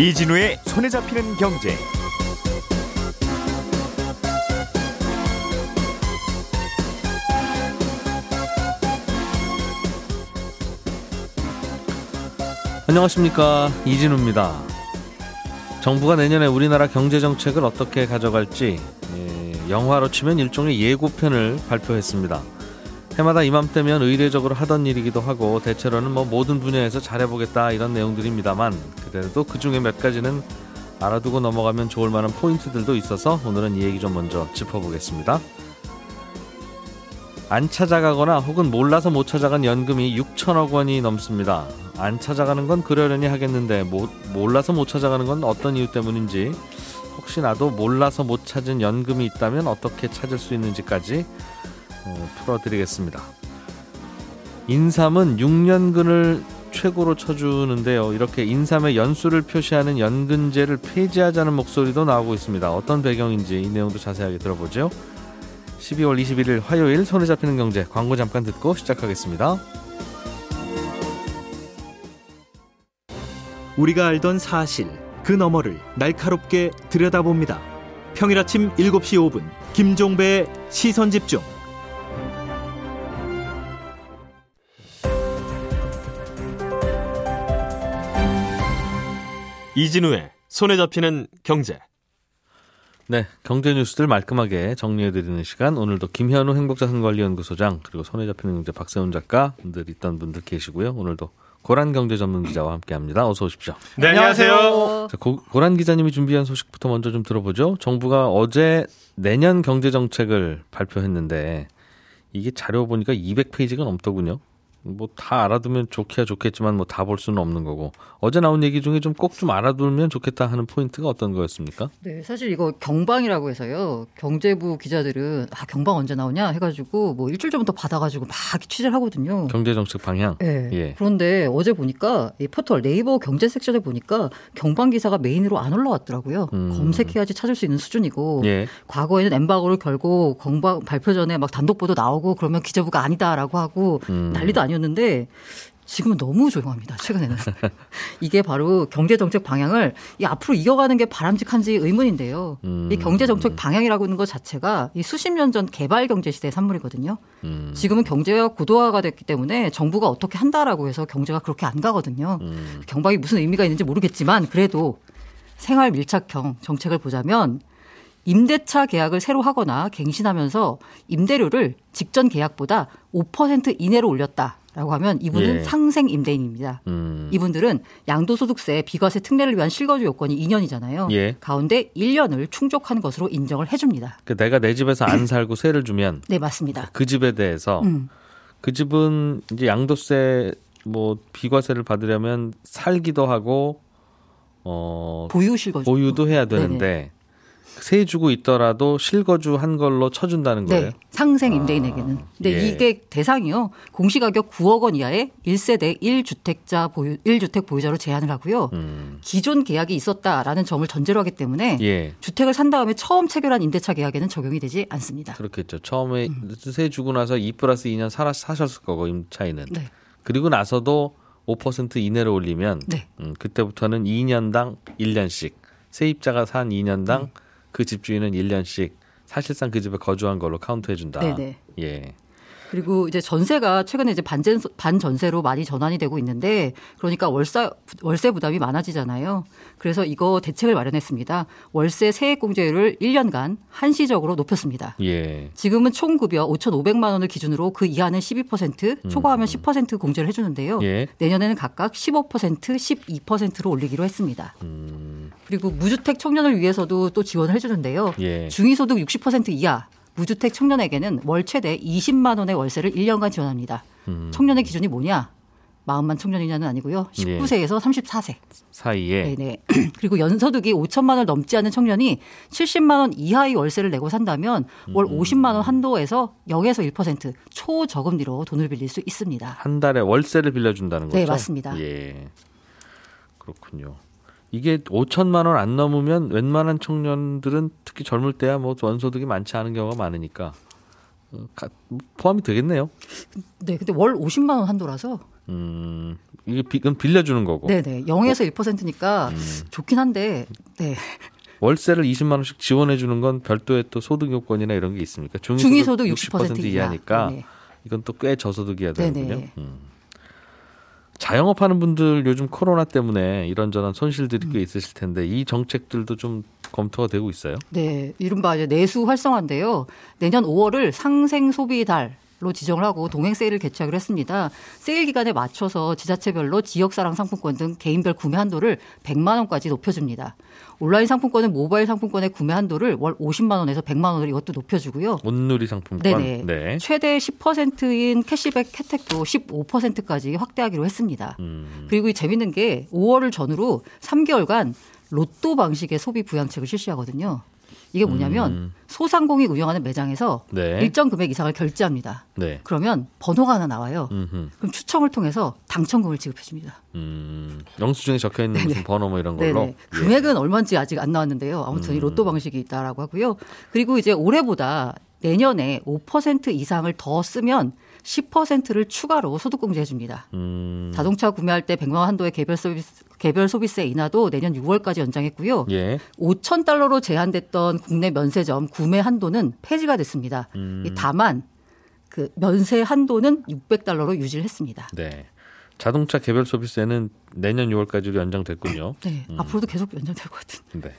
이진우의 손에 잡히는 경제. 안녕하십니까 이진우입니다. 정부가 내년에 우리나라 경제 정책을 어떻게 가져갈지 예, 영화로 치면 일종의 예고편을 발표했습니다. 해마다 이맘때면 의례적으로 하던 일이기도 하고 대체로는 뭐 모든 분야에서 잘해보겠다 이런 내용들입니다만 그래도 그 중에 몇 가지는 알아두고 넘어가면 좋을 만한 포인트들도 있어서 오늘은 이 얘기 좀 먼저 짚어보겠습니다. 안 찾아가거나 혹은 몰라서 못 찾아간 연금이 6천억 원이 넘습니다. 안 찾아가는 건 그러려니 하겠는데 못, 몰라서 못 찾아가는 건 어떤 이유 때문인지 혹시 나도 몰라서 못 찾은 연금이 있다면 어떻게 찾을 수 있는지까지 어, 풀어드리겠습니다. 인삼은 6년근을 최고로 쳐주는데요. 이렇게 인삼의 연수를 표시하는 연근제를 폐지하자는 목소리도 나오고 있습니다. 어떤 배경인지 이 내용도 자세하게 들어보죠. 12월 21일 화요일 손에 잡히는 경제 광고 잠깐 듣고 시작하겠습니다. 우리가 알던 사실 그 너머를 날카롭게 들여다봅니다. 평일 아침 7시 5분 김종배의 시선 집중. 이진우의 손에 잡히는 경제. 네, 경제 뉴스들 말끔하게 정리해드리는 시간. 오늘도 김현우 행복자산관리연구소장 그리고 손에 잡히는 경제 박세훈 작가들 있던 분들 계시고요. 오늘도 고란 경제 전문 기자와 함께합니다. 어서 오십시오. 네, 안녕하세요. 자, 고, 고란 기자님이 준비한 소식부터 먼저 좀 들어보죠. 정부가 어제 내년 경제 정책을 발표했는데 이게 자료 보니까 200페이지가 넘더군요. 뭐 다 알아두면 좋기야 좋겠지만 뭐 다 볼 수는 없는 거고 어제 나온 얘기 중에 좀꼭좀 알아두면 좋겠다 하는 포인트가 어떤 거였습니까? 네, 사실 이거 경방이라고 해서요. 경제부 기자들은 아 경방 언제 나오냐 해가지고 뭐 일주일 전부터 받아가지고 막 취재를 하거든요. 경제 정책 방향. 네. 예. 그런데 어제 보니까 이 포털 네이버 경제 섹션에 보니까 경방 기사가 메인으로 안 올라왔더라고요. 음. 검색해야지 찾을 수 있는 수준이고 예. 과거에는 엠바고를 걸고 경방 발표 전에 막 단독 보도 나오고 그러면 기재부가 아니다라고 하고 음. 난리도 아니 었는데 지금은 너무 조용합니다. 최근에는 이게 바로 경제 정책 방향을 이 앞으로 이어가는 게 바람직한지 의문인데요. 음. 이 경제 정책 방향이라고 하는 것 자체가 이 수십 년 전 개발 경제 시대의 산물이거든요. 음. 지금은 경제가 고도화가 됐기 때문에 정부가 어떻게 한다라고 해서 경제가 그렇게 안 가거든요. 음. 경방이 무슨 의미가 있는지 모르겠지만 그래도 생활 밀착형 정책을 보자면 임대차 계약을 새로 하거나 갱신하면서 임대료를 직전 계약보다 5% 이내로 올렸다 라고 하면 이분은 예. 상생 임대인입니다. 음. 이분들은 양도소득세 비과세 특례를 위한 실거주 요건이 2년이잖아요. 예. 가운데 1년을 충족한 것으로 인정을 해줍니다. 그 내가 내 집에서 안 살고 세를 주면 네, 맞습니다. 그 집에 대해서 음. 그 집은 이제 양도세 뭐 비과세를 받으려면 살기도 하고 어 보유 실거주. 보유도 해야 되는데 세 주고 있더라도 실거주 한 걸로 쳐준다는 거예요. 네, 상생 임대인에게는. 근데 예. 이게 대상이요. 공시가격 9억 원 이하의 1세대 1주택자 보유 1주택 보유자로 제한을 하고요. 음. 기존 계약이 있었다라는 점을 전제로 하기 때문에 예. 주택을 산 다음에 처음 체결한 임대차 계약에는 적용이 되지 않습니다. 그렇겠죠. 처음에 음. 세 주고 나서 2 플러스 2년 살아 사셨을 거고 임차인은. 네. 그리고 나서도 5% 이내로 올리면 네. 음, 그때부터는 2년당 1년씩 세입자가 산 2년당 음. 그 집주인은 1년씩 사실상 그 집에 거주한 걸로 카운트해 준다. 네네. 예. 그리고 이제 전세가 최근에 이제 반전, 반전세로 많이 전환이 되고 있는데 그러니까 월세, 월세 부담이 많아지잖아요. 그래서 이거 대책을 마련했습니다. 월세 세액 공제율을 1년간 한시적으로 높였습니다. 예. 지금은 총 급여 5,500만 원을 기준으로 그 이하는 12%, 초과하면 10% 공제를 해주는데요. 음. 예. 내년에는 각각 15%, 12%로 올리기로 했습니다. 음, 그리고 무주택 청년을 위해서도 또 지원을 해주는데요. 예. 중위소득 60% 이하 무주택 청년에게는 월 최대 20만 원의 월세를 1년간 지원합니다. 음. 청년의 기준이 뭐냐? 마흔만 청년이냐는 아니고요. 예. 19세에서 34세. 사이에 네네. 그리고 연소득이 5천만 원을 넘지 않는 청년이 70만 원 이하의 월세를 내고 산다면 월 음. 50만 원 한도에서 0에서 1% 초저금리로 돈을 빌릴 수 있습니다. 한 달에 월세를 빌려준다는 거죠. 네, 맞습니다. 예. 그렇군요. 이게 5천만 원 안 넘으면 웬만한 청년들은 특히 젊을 때야 뭐 원소득이 많지 않은 경우가 많으니까 어, 가- 포함이 되겠네요. 네, 근데 월 50만 원 한도라서 음, 이게 비, 그건 빌려주는 거고. 네네 0에서 1%니까 음. 좋긴 한데 네 월세를 20만 원씩 지원해 주는 건 별도의 또 소득 요건이나 이런 게 있습니까? 중위소득 60% 60% 이하. 이하니까 네네. 이건 또 꽤 저소득이어야 되는군요. 네네. 음. 자영업하는 분들 요즘 코로나 때문에 이런저런 손실들이 음. 꽤 있으실 텐데 이 정책들도 좀 검토가 되고 있어요. 네, 이른바 이제 내수 활성화인데요. 내년 5월을 상생 소비 달 로 지정을 하고 동행 세일을 개최하기로 했습니다. 세일 기간에 맞춰서 지자체별로 지역 사랑 상품권 등 개인별 구매 한도를 100만 원까지 높여줍니다. 온라인 상품권은 모바일 상품권의 구매 한도를 월 50만 원에서 100만 원을 이것도 높여주고요. 온누리 상품권. 네네. 네. 최대 10%인 캐시백 혜택도 15%까지 확대하기로 했습니다. 음, 그리고 이 재밌는 게 5월을 전후로 3개월간 로또 방식의 소비 부양책을 실시하거든요. 이게 뭐냐면 음. 소상공이 운영하는 매장에서 네. 일정 금액 이상을 결제합니다. 네. 그러면 번호가 하나 나와요. 음흠. 그럼 추첨을 통해서 당첨금을 지급해 줍니다. 음, 영수증에 적혀 있는 무슨 번호 뭐 이런 걸로. 네네. 금액은 얼마인지 아직 안 나왔는데요. 아무튼 이 음. 로또 방식이 있다라고 하고요. 그리고 이제 올해보다 내년에 5% 이상을 더 쓰면 10%를 추가로 소득공제 해 줍니다. 음, 자동차 구매할 때 100만 원 한도의 개별 서비스 개별 소비세 인하도 내년 6월까지 연장했고요. 예. 5천 달러로 제한됐던 국내 면세점 구매 한도는 폐지가 됐습니다. 음. 이 다만 그 면세 한도는 600달러로 유지를 했습니다. 네. 자동차 개별 소비세는 내년 6월까지로 연장됐군요. 네, 앞으로도 계속 연장될 것 같은. 네.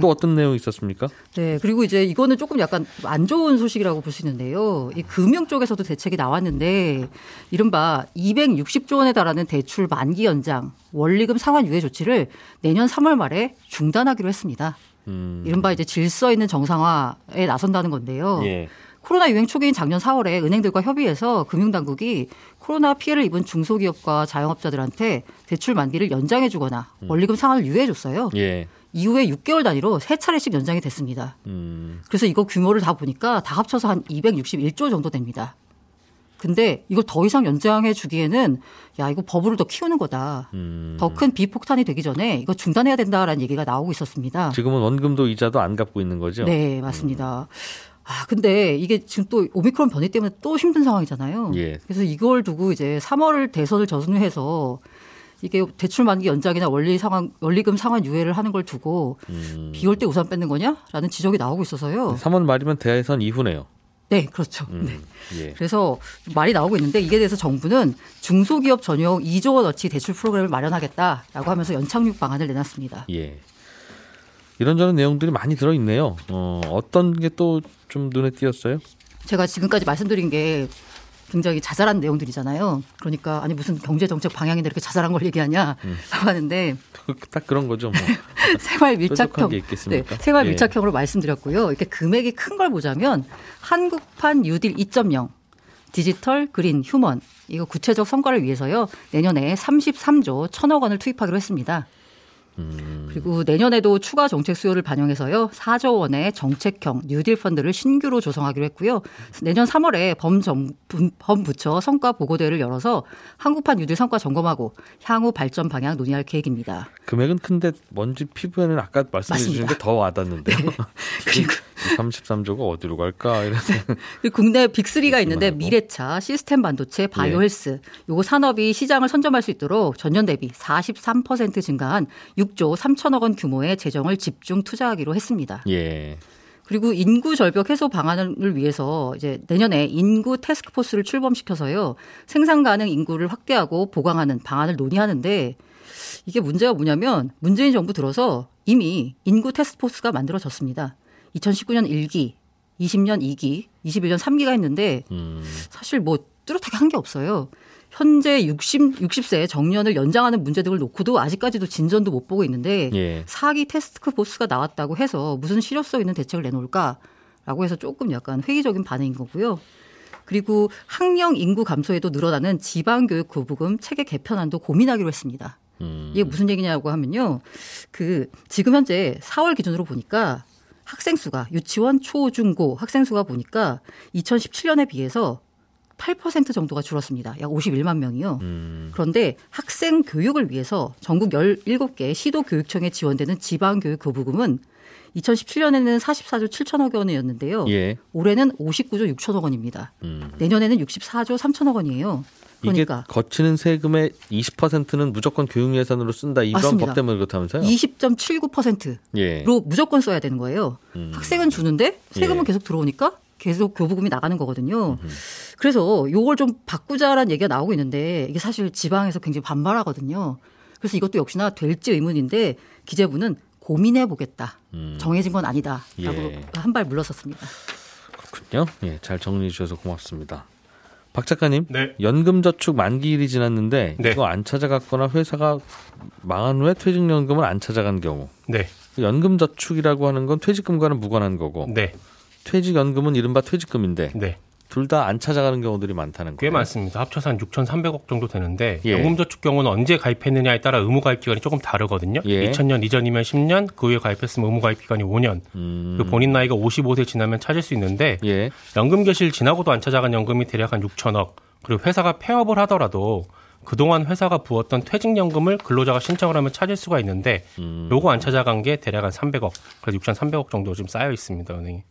또 어떤 내용이 있었습니까? 네, 그리고 이제 이거는 조금 약간 안 좋은 소식이라고 볼 수 있는데요. 이 금융 쪽에서도 대책이 나왔는데 이른바 260조 원에 달하는 대출 만기 연장, 원리금 상환 유예 조치를 내년 3월 말에 중단하기로 했습니다. 음, 이른바 이제 질서 있는 정상화에 나선다는 건데요. 예. 코로나 유행 초기인 작년 4월에 은행들과 협의해서 금융당국이 코로나 피해를 입은 중소기업과 자영업자들한테 대출 만기를 연장해 주거나 원리금 상환을 유예해 줬어요. 예. 이후에 6개월 단위로 세 차례씩 연장이 됐습니다. 음, 그래서 이거 규모를 다 보니까 다 합쳐서 한 261조 정도 됩니다. 근데 이걸 더 이상 연장해 주기에는 야 이거 버블을 더 키우는 거다. 음. 더큰 비폭탄이 되기 전에 이거 중단해야 된다라는 얘기가 나오고 있었습니다. 지금은 원금도 이자도 안 갚고 있는 거죠? 네, 맞습니다. 아, 근데 이게 지금 또 오미크론 변이 때문에 또 힘든 상황이잖아요. 예. 그래서 이걸 두고 이제 3월 대선을 전후해서 이게 대출 만기 연장이나 원리 상환, 원리금 상환 유예를 하는 걸 두고 음. 비올 때 우산 뺏는 거냐라는 지적이 나오고 있어서요. 3월 말이면 대선 이후네요. 네, 그렇죠. 음, 네. 예. 그래서 말이 나오고 있는데 이게 대해서 정부는 중소기업 전용 2조 원어치 대출 프로그램을 마련하겠다라고 하면서 연착륙 방안을 내놨습니다. 예. 이런저런 내용들이 많이 들어 있네요. 어, 어떤 게 또 좀 눈에 띄었어요? 제가 지금까지 말씀드린 게 굉장히 자잘한 내용들이잖아요. 그러니까 아니 무슨 경제 정책 방향인데 이렇게 자잘한 걸 얘기하냐 음. 라고 하는데 딱 그런 거죠. 뭐. 생활 밀착형? 네, 생활 예. 밀착형으로 말씀드렸고요. 이렇게 금액이 큰 걸 보자면 한국판 뉴딜 2.0 디지털 그린 휴먼 이거 구체적 성과를 위해서요. 내년에 33조 1천억 원을 투입하기로 했습니다. 음. 그리고 내년에도 추가 정책 수요를 반영해서요. 4조 원의 정책형 뉴딜 펀드를 신규로 조성하기로 했고요. 내년 3월에 범정, 범부처 성과 보고대회를 열어서 한국판 뉴딜 성과 점검하고 향후 발전 방향 논의할 계획입니다. 금액은 큰데 뭔지 피부에는 아까 말씀해 주신. 게 더 와닿는데요. 그리고 33조가 어디로 갈까? 그리고 국내 빅3가 있는데. 미래차, 시스템 반도체, 바이오 헬스 요거 산업이 시장을 선점할 수 있도록 전년 대비 43% 증가한 6조 3천억 원 규모의 재정을 집중 투자하기로 했습니다. 예. 그리고 인구 절벽 해소 방안을 위해서 이제 내년에 인구 태스크포스를 출범시켜서요. 생산 가능 인구를 확대하고 보강하는 방안을 논의하는데 이게 문제가 뭐냐면 문재인 정부 들어서 이미 인구 태스크포스가 만들어졌습니다. 2019년 1기, 20년 2기, 21년 3기가 했는데 음, 사실 뭐 뚜렷하게 한 게 없어요. 현재 60, 60세 정년을 연장하는 문제 등을 놓고도 아직까지도 진전도 못 보고 있는데 예. 사기 테스크 포스가 나왔다고 해서 무슨 실효성 있는 대책을 내놓을까라고 해서 조금 약간 회의적인 반응인 거고요. 그리고 학령 인구 감소에도 늘어나는 지방교육 거부금 체계 개편안도 고민하기로 했습니다. 음, 이게 무슨 얘기냐고 하면요. 그 지금 현재 4월 기준으로 보니까 학생 수가 유치원 초, 중, 고 학생 수가 보니까 2017년에 비해서 8% 정도가 줄었습니다. 약 51만 명이요. 음, 그런데 학생 교육을 위해서 전국 17개 시도 교육청에 지원되는 지방 교육 교부금은 2017년에는 44조 7천억 원이었는데요. 예. 올해는 59조 6천억 원입니다. 음. 내년에는 64조 3천억 원이에요. 그러니까 이게 거치는 세금의 20%는 무조건 교육 예산으로 쓴다. 이런 맞습니다. 법 때문에 그렇다면서요? 20.79%로 예. 무조건 써야 되는 거예요. 음. 학생은 주는데 세금은 예. 계속 들어오니까 계속 교부금이 나가는 거거든요. 그래서 요걸 좀 바꾸자라는 얘기가 나오고 있는데 이게 사실 지방에서 굉장히 반발하거든요. 그래서 이것도 역시나 될지 의문인데 기재부는 고민해 보겠다. 정해진 건 아니다라고 음. 예. 한발 물러섰습니다. 그렇군요. 예, 잘 정리해 주셔서 고맙습니다. 박 작가님, 네. 연금저축 만기일이 지났는데 네. 이거 안 찾아갔거나 회사가 망한 후에 퇴직연금을 안 찾아간 경우 네. 연금저축이라고 하는 건 퇴직금과는 무관한 거고 네. 퇴직연금은 이른바 퇴직금인데 네. 둘 다 안 찾아가는 경우들이 많다는 꽤 거예요. 많습니다. 합쳐서 한 6,300억 정도 되는데 예. 연금저축 경우는 언제 가입했느냐에 따라 의무 가입 기간이 조금 다르거든요. 예. 2000년 이전이면 10년, 그 후에 가입했으면 의무 가입 기간이 5년. 음, 그 본인 나이가 55세 지나면 찾을 수 있는데 예. 연금 개시를 지나고도 안 찾아간 연금이 대략 한 6천억. 그리고 회사가 폐업을 하더라도 그동안 회사가 부었던 퇴직연금을 근로자가 신청을 하면 찾을 수가 있는데 음. 요거 안 찾아간 게 대략 한 300억. 그래서 6,300억 정도 좀 쌓여 있습니다, 은행에.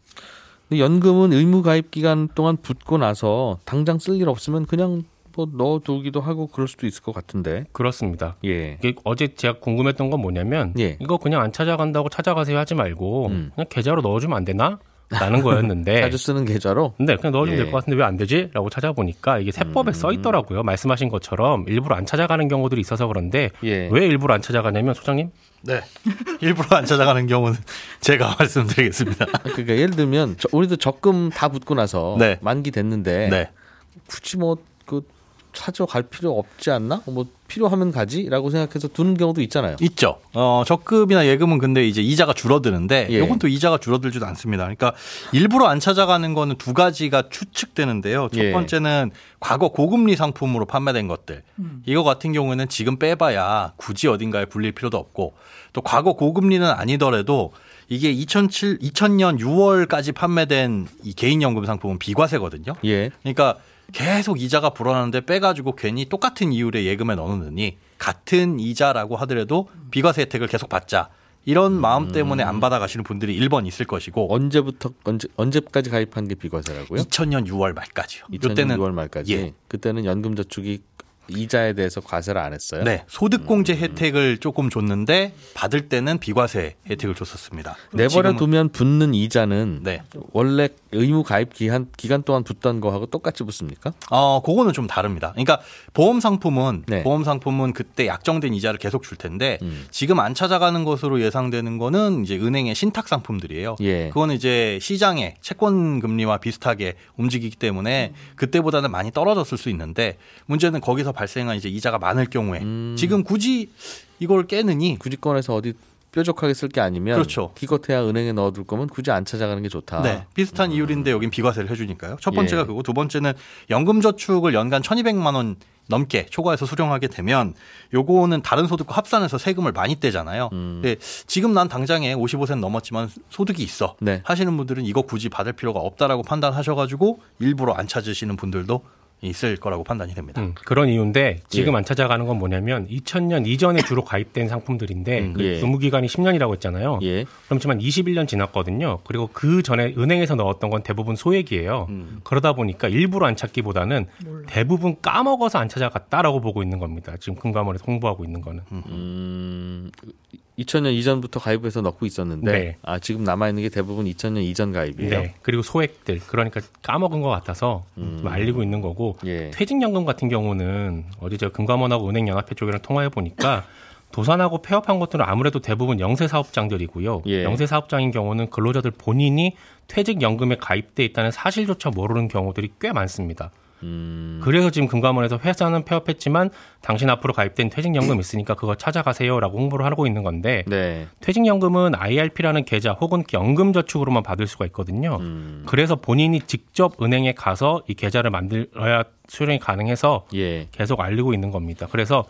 근데 연금은 의무 가입 기간 동안 붙고 나서 당장 쓸 일 없으면 그냥 뭐 넣어두기도 하고 그럴 수도 있을 것 같은데. 그렇습니다. 예. 이게 어제 제가 궁금했던 건 뭐냐면 예. 이거 그냥 안 찾아간다고 찾아가세요 하지 말고 음. 그냥 계좌로 넣어주면 안 되나? 라는 거였는데 자주 쓰는 계좌로. 근데 그냥 넣어주면 예. 될것 같은데 왜 안 되지? 라고 찾아보니까 이게 세법에 음. 써 있더라고요. 말씀하신 것처럼 일부러 안 찾아가는 경우들이 있어서 그런데 예. 왜 일부러 안 찾아가냐면 소장님 네. 일부러 안 찾아가는 경우는 제가 말씀드리겠습니다. 그러니까 예를 들면 저- 우리도 적금 다 붙고 나서 네. 만기 됐는데 네. 굳이 뭐그 찾아갈 필요 없지 않나? 뭐 필요하면 가지라고 생각해서 두는 경우도 있잖아요. 있죠. 어, 적금이나 예금은 근데 이제 이자가 줄어드는데 예. 요건 또 이자가 줄어들지도 않습니다. 그러니까 일부러 안 찾아가는 거는 두 가지가 추측되는데요. 첫 예. 번째는 과거 고금리 상품으로 판매된 것들. 이거 같은 경우에는 지금 빼봐야 굳이 어딘가에 불릴 필요도 없고 또 과거 고금리는 아니더라도 이게 2007, 2000년 6월까지 판매된 이 개인연금 상품은 비과세거든요. 예. 그러니까 계속 이자가 불어나는데 빼가지고 괜히 똑같은 이율의 예금에 넣어놓느니 같은 이자라고 하더라도 비과세 혜택을 계속 받자. 이런 마음 때문에 안 받아가시는 분들이 1번 있을 것이고 언제부터 언제 언제까지 가입한 게 비과세라고요? 2000년 6월 말까지요. 2000년 이때는 6월 말까지. 예. 그때는 연금저축이 이자에 대해서 과세를 안 했어요. 네, 소득공제 혜택을 조금 줬는데 받을 때는 비과세 혜택을 줬었습니다. 내버려 두면 붙는 이자는 네. 원래 의무 가입 기한 기간 동안 붙던 거하고 똑같이 붙습니까? 어, 그거는 좀 다릅니다. 그러니까 보험 상품은 네. 보험 상품은 그때 약정된 이자를 계속 줄 텐데 음. 지금 안 찾아가는 것으로 예상되는 거는 이제 은행의 신탁 상품들이에요. 예. 그거는 이제 시장의 채권 금리와 비슷하게 움직이기 때문에 그때보다는 많이 떨어졌을 수 있는데 문제는 거기서 발생한 이제 이자가 많을 경우에 음. 지금 굳이 이걸 깨느니 굳이 꺼내서 어디 뾰족하게 쓸 게 아니면 그렇죠. 기껏해야 은행에 넣어둘 거면 굳이 안 찾아가는 게 좋다. 네, 비슷한 이율인데 여긴 비과세를 해주니까요. 첫 번째가 예. 그거, 두 번째는 연금저축을 연간 1,200만 원 넘게 초과해서 수령하게 되면 요거는 다른 소득과 합산해서 세금을 많이 떼잖아요. 음. 근데 지금 난 당장에 55세는 넘었지만 소득이 있어 네. 하시는 분들은 이거 굳이 받을 필요가 없다라고 판단하셔가지고 일부러 안 찾으시는 분들도 있을 거라고 판단이 됩니다. 음, 그런 이유인데 지금 예. 안 찾아가는 건 뭐냐면 2000년 이전에 주로 가입된 상품들인데 음, 그 예. 의무 기간이 10년이라고 했잖아요. 예. 그렇지만 21년 지났거든요. 그리고 그 전에 은행에서 넣었던 건 대부분 소액이에요. 음. 그러다 보니까 일부러 안 찾기보다는 대부분 까먹어서 안 찾아갔다라고 보고 있는 겁니다. 지금 금감원에서 홍보하고 있는 거는. 음, 2000년 이전부터 가입해서 넣고 있었는데 네. 아 지금 남아 있는 게 대부분 2000년 이전 가입이에요. 네. 그리고 소액들 그러니까 까먹은 것 같아서 좀 알리고 있는 거고 음. 예. 퇴직연금 같은 경우는 어제 제가 금감원하고 은행연합회 쪽이랑 통화해 보니까 도산하고 폐업한 것들은 아무래도 대부분 영세 사업장들이고요. 예. 영세 사업장인 경우는 근로자들 본인이 퇴직연금에 가입돼 있다는 사실조차 모르는 경우들이 꽤 많습니다. 음, 그래서 지금 금감원에서 회사는 폐업했지만 당신 앞으로 가입된 퇴직연금 있으니까 그거 찾아가세요라고 홍보를 하고 있는 건데 네. 퇴직연금은 IRP라는 계좌 혹은 연금저축으로만 받을 수가 있거든요. 음, 그래서 본인이 직접 은행에 가서 이 계좌를 만들어야 수령이 가능해서 예. 계속 알리고 있는 겁니다. 그래서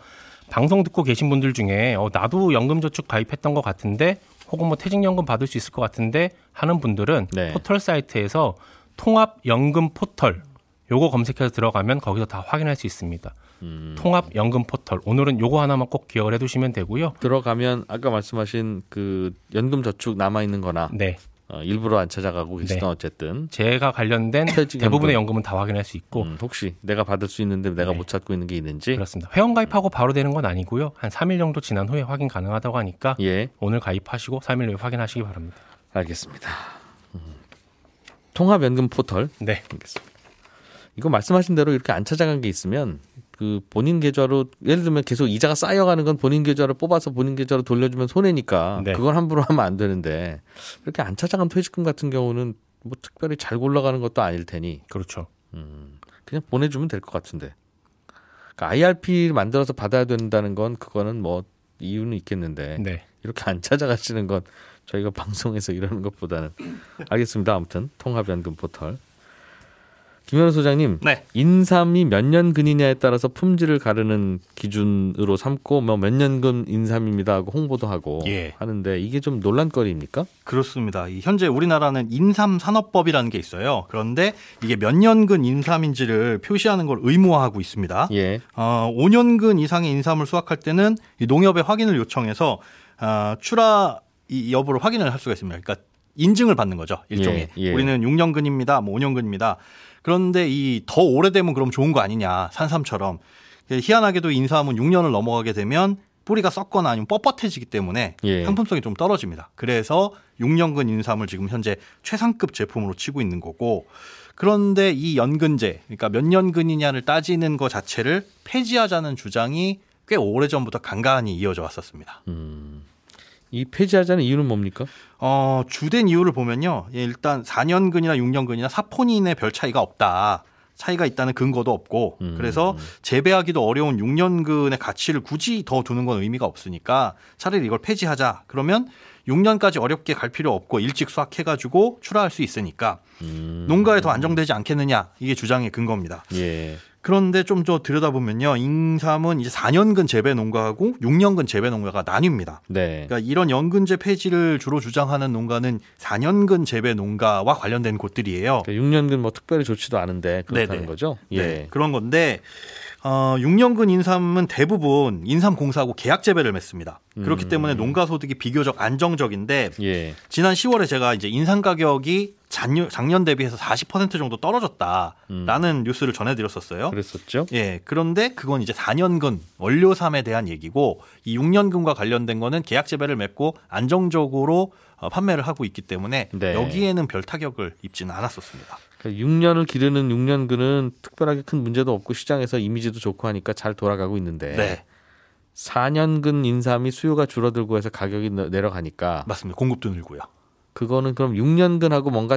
방송 듣고 계신 분들 중에 어, 나도 연금저축 가입했던 것 같은데 혹은 뭐 퇴직연금 받을 수 있을 것 같은데 하는 분들은 네. 포털 사이트에서 통합연금 포털 요거 검색해서 들어가면 거기서 다 확인할 수 있습니다. 음. 통합 연금 포털 오늘은 요거 하나만 꼭 기억을 해두시면 되고요. 들어가면 아까 말씀하신 그 연금 저축 남아 있는 거나 네, 어, 일부러 안 찾아가고 계시던 네. 어쨌든 제가 관련된. 대부분의 연금은 다 확인할 수 있고 음, 혹시 내가 받을 수 있는데 내가 네. 못 찾고 있는 게 있는지 그렇습니다. 회원 가입하고 바로 되는 건 아니고요. 한 3일 정도 지난 후에 확인 가능하다고 하니까 예 오늘 가입하시고 3일 내에 확인하시기 바랍니다. 알겠습니다. 음. 통합연금 포털 네, 알겠습니다. 이거 말씀하신 대로 이렇게 안 찾아간 게 있으면 그 본인 계좌로 예를 들면 계속 이자가 쌓여가는 건 본인 계좌를 뽑아서 본인 계좌로 돌려주면 손해니까 네. 그건 함부로 하면 안 되는데 이렇게 안 찾아간 퇴직금 같은 경우는 뭐 특별히 잘 굴러가는 것도 아닐 테니 그렇죠. 그냥 보내주면 될 것 같은데 그러니까 IRP 만들어서 받아야 된다는 건 그거는 뭐 이유는 있겠는데 네, 이렇게 안 찾아가시는 건 저희가 방송에서 이러는 것보다는 알겠습니다. 아무튼 통합연금 포털 김현우 소장님 네. 인삼이 몇 년근이냐에 따라서 품질을 가르는 기준으로 삼고 뭐 몇 년근 인삼입니다 하고 홍보도 하고 예. 하는데 이게 좀 논란거리입니까? 그렇습니다. 이 현재 우리나라는 인삼 산업법이라는 게 있어요. 그런데 이게 몇 년근 인삼인지를 표시하는 걸 의무화하고 있습니다. 예. 어, 5년근 이상의 인삼을 수확할 때는 이 농협에 확인을 요청해서 어, 출하 이 여부를 확인을 할 수가 있습니다. 그러니까 인증을 받는 거죠. 일종의. 예, 예. 우리는 6년근입니다. 뭐 5년근입니다. 그런데 이 더 오래되면 그럼 좋은 거 아니냐. 산삼처럼. 희한하게도 인삼은 6년을 넘어가게 되면 뿌리가 썩거나 아니면 뻣뻣해지기 때문에 예. 상품성이 좀 떨어집니다. 그래서 6년근 인삼을 지금 현재 최상급 제품으로 치고 있는 거고 그런데 이 연근제, 그러니까 몇 년근이냐를 따지는 것 자체를 폐지하자는 주장이 꽤 오래전부터 간간히 이어져 왔었습니다. 이 폐지하자는 이유는 뭡니까? 어, 주된 이유를 보면요. 예, 일단 4년근이나 6년근이나 사포닌의 별 차이가 없다. 차이가 있다는 근거도 없고 음. 그래서 재배하기도 어려운 6년근의 가치를 굳이 더 두는 건 의미가 없으니까 차라리 이걸 폐지하자. 그러면 6년까지 어렵게 갈 필요 없고 일찍 수확해가지고 출하할 수 있으니까 음. 농가에 더 안정되지 않겠느냐 이게 주장의 근거입니다. 예. 그런데 좀 더 들여다보면요, 인삼은 이제 4년근 재배 농가하고 6년근 재배 농가가 나뉩니다. 네. 그러니까 이런 연근제 폐지를 주로 주장하는 농가는 4년근 재배 농가와 관련된 곳들이에요. 그러니까 6년근 뭐 특별히 좋지도 않은데 그렇다는 네네. 거죠? 예. 네, 그런 건데 어, 6년근 인삼은 대부분 인삼 공사하고 계약 재배를 맺습니다. 그렇기 음. 때문에 농가 소득이 비교적 안정적인데 예. 지난 10월에 제가 이제 인삼 가격이 작년, 작년 대비해서 40% 정도 떨어졌다라는 뉴스를 전해드렸었어요. 그랬었죠? 예, 그런데 그건 이제 4년근 원료삼에 대한 얘기고 이 6년근과 관련된 거는 계약 재배를 맺고 안정적으로 어, 판매를 하고 있기 때문에 네. 여기에는 별 타격을 입지는 않았었습니다. 그러니까 6년을 기르는 6년근은 특별하게 큰 문제도 없고 시장에서 이미지도 좋고 하니까 잘 돌아가고 있는데 네, 4년근 인삼이 수요가 줄어들고 해서 가격이 내- 내려가니까 맞습니다. 공급도 늘고요. 그거는 그럼 6년근하고 뭔가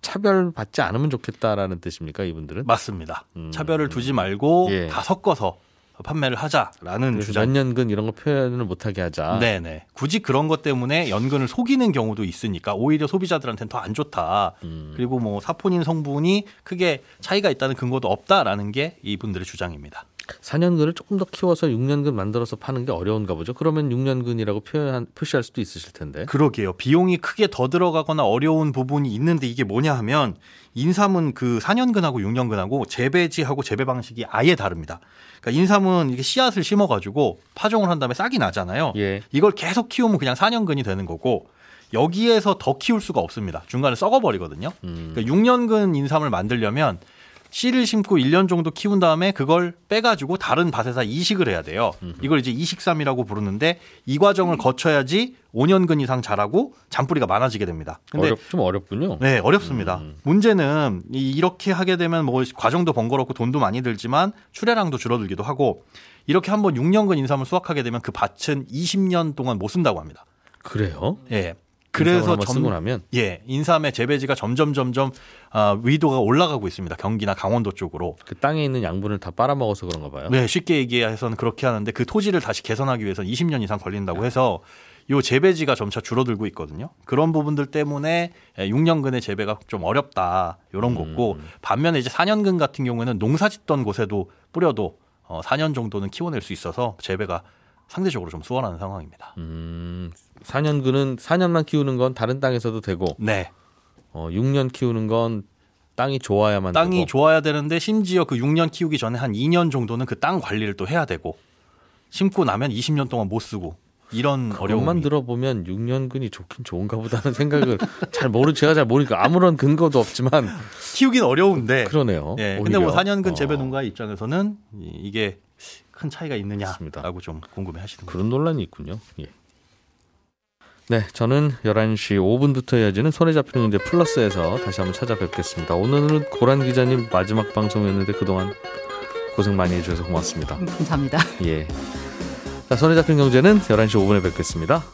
차별받지 않으면 좋겠다라는 뜻입니까 이분들은? 맞습니다. 음. 차별을 두지 말고 예. 다 섞어서 판매를 하자라는 주장. 몇 년근 이런 거 표현을 못하게 하자. 네네. 굳이 그런 것 때문에 연근을 속이는 경우도 있으니까 오히려 소비자들한테는 더 안 좋다. 음. 그리고 뭐 사포닌 성분이 크게 차이가 있다는 근거도 없다라는 게 이분들의 주장입니다. 4년근을 조금 더 키워서 6년근 만들어서 파는 게 어려운가 보죠. 그러면 6년근이라고 표현 표시할 수도 있으실 텐데. 그러게요. 비용이 크게 더 들어가거나 어려운 부분이 있는데 이게 뭐냐 하면 인삼은 그 4년근하고 6년근하고 재배지하고 재배 방식이 아예 다릅니다. 그러니까 인삼은 이게 씨앗을 심어 가지고 파종을 한 다음에 싹이 나잖아요. 예. 이걸 계속 키우면 그냥 4년근이 되는 거고 여기에서 더 키울 수가 없습니다. 중간에 썩어버리거든요. 음. 그러니까 6년근 인삼을 만들려면 씨를 심고 1년 정도 키운 다음에 그걸 빼가지고 다른 밭에다 이식을 해야 돼요. 이걸 이제 이식삼이라고 부르는데 이 과정을 거쳐야지 5년근 이상 자라고 잔뿌리가 많아지게 됩니다. 근데 어렵 좀 어렵군요. 네, 어렵습니다. 문제는 이- 이렇게 하게 되면 뭐 과정도 번거롭고 돈도 많이 들지만 출하량도 줄어들기도 하고 이렇게 한번 6년근 인삼을 수확하게 되면 그 밭은 20년 동안 못 쓴다고 합니다. 그래요? 예. 그래서 그래서 점... 쓰고 나면 예, 인삼의 재배지가 점점 점점 아, 위도가 올라가고 있습니다. 경기나 강원도 쪽으로. 그 땅에 있는 양분을 다 빨아먹어서 그런가 봐요. 네, 쉽게 얘기해서는 그렇게 하는데 그 토지를 다시 개선하기 위해서는 20년 이상 걸린다고 해서 요 재배지가 점차 줄어들고 있거든요. 그런 부분들 때문에 6년근의 재배가 좀 어렵다. 이런 거고 반면에 이제 4년근 같은 경우에는 농사 짓던 곳에도 뿌려도 어, 4년 정도는 키워낼 수 있어서 재배가 상대적으로 좀 수월한 상황입니다. 음, 4년근은 4년만 키우는 건 다른 땅에서도 되고 네. 어, 6년 키우는 건 땅이 좋아야만 땅이 되고. 좋아야 되는데 심지어 그 6년 키우기 전에 한 2년 정도는 그 땅 관리를 또 해야 되고 심고 나면 20년 동안 못 쓰고 이런 어려움만 들어보면 6년근이 좋긴 좋은가 보다는 생각을 잘 모르 제가 잘 모르니까 아무런 근거도 없지만 키우긴 어려운데 그러네요. 예, 근데 뭐 오히려. 4년근 어, 재배 농가의 입장에서는 이- 이게 큰 차이가 맞습니다. 있느냐라고 좀 궁금해 하시는 거죠. 그런 논란이 있군요. 예. 네, 저는 11시 5분부터 이어지는 손에 잡히는 문제 플러스에서 다시 한번 찾아뵙겠습니다. 오늘은 고란 기자님 마지막 방송이었는데 그동안 고생 많이 해주셔서 고맙습니다. 감사합니다. 예. 자, 손에 잡힌 경제는 11시 5분에 뵙겠습니다.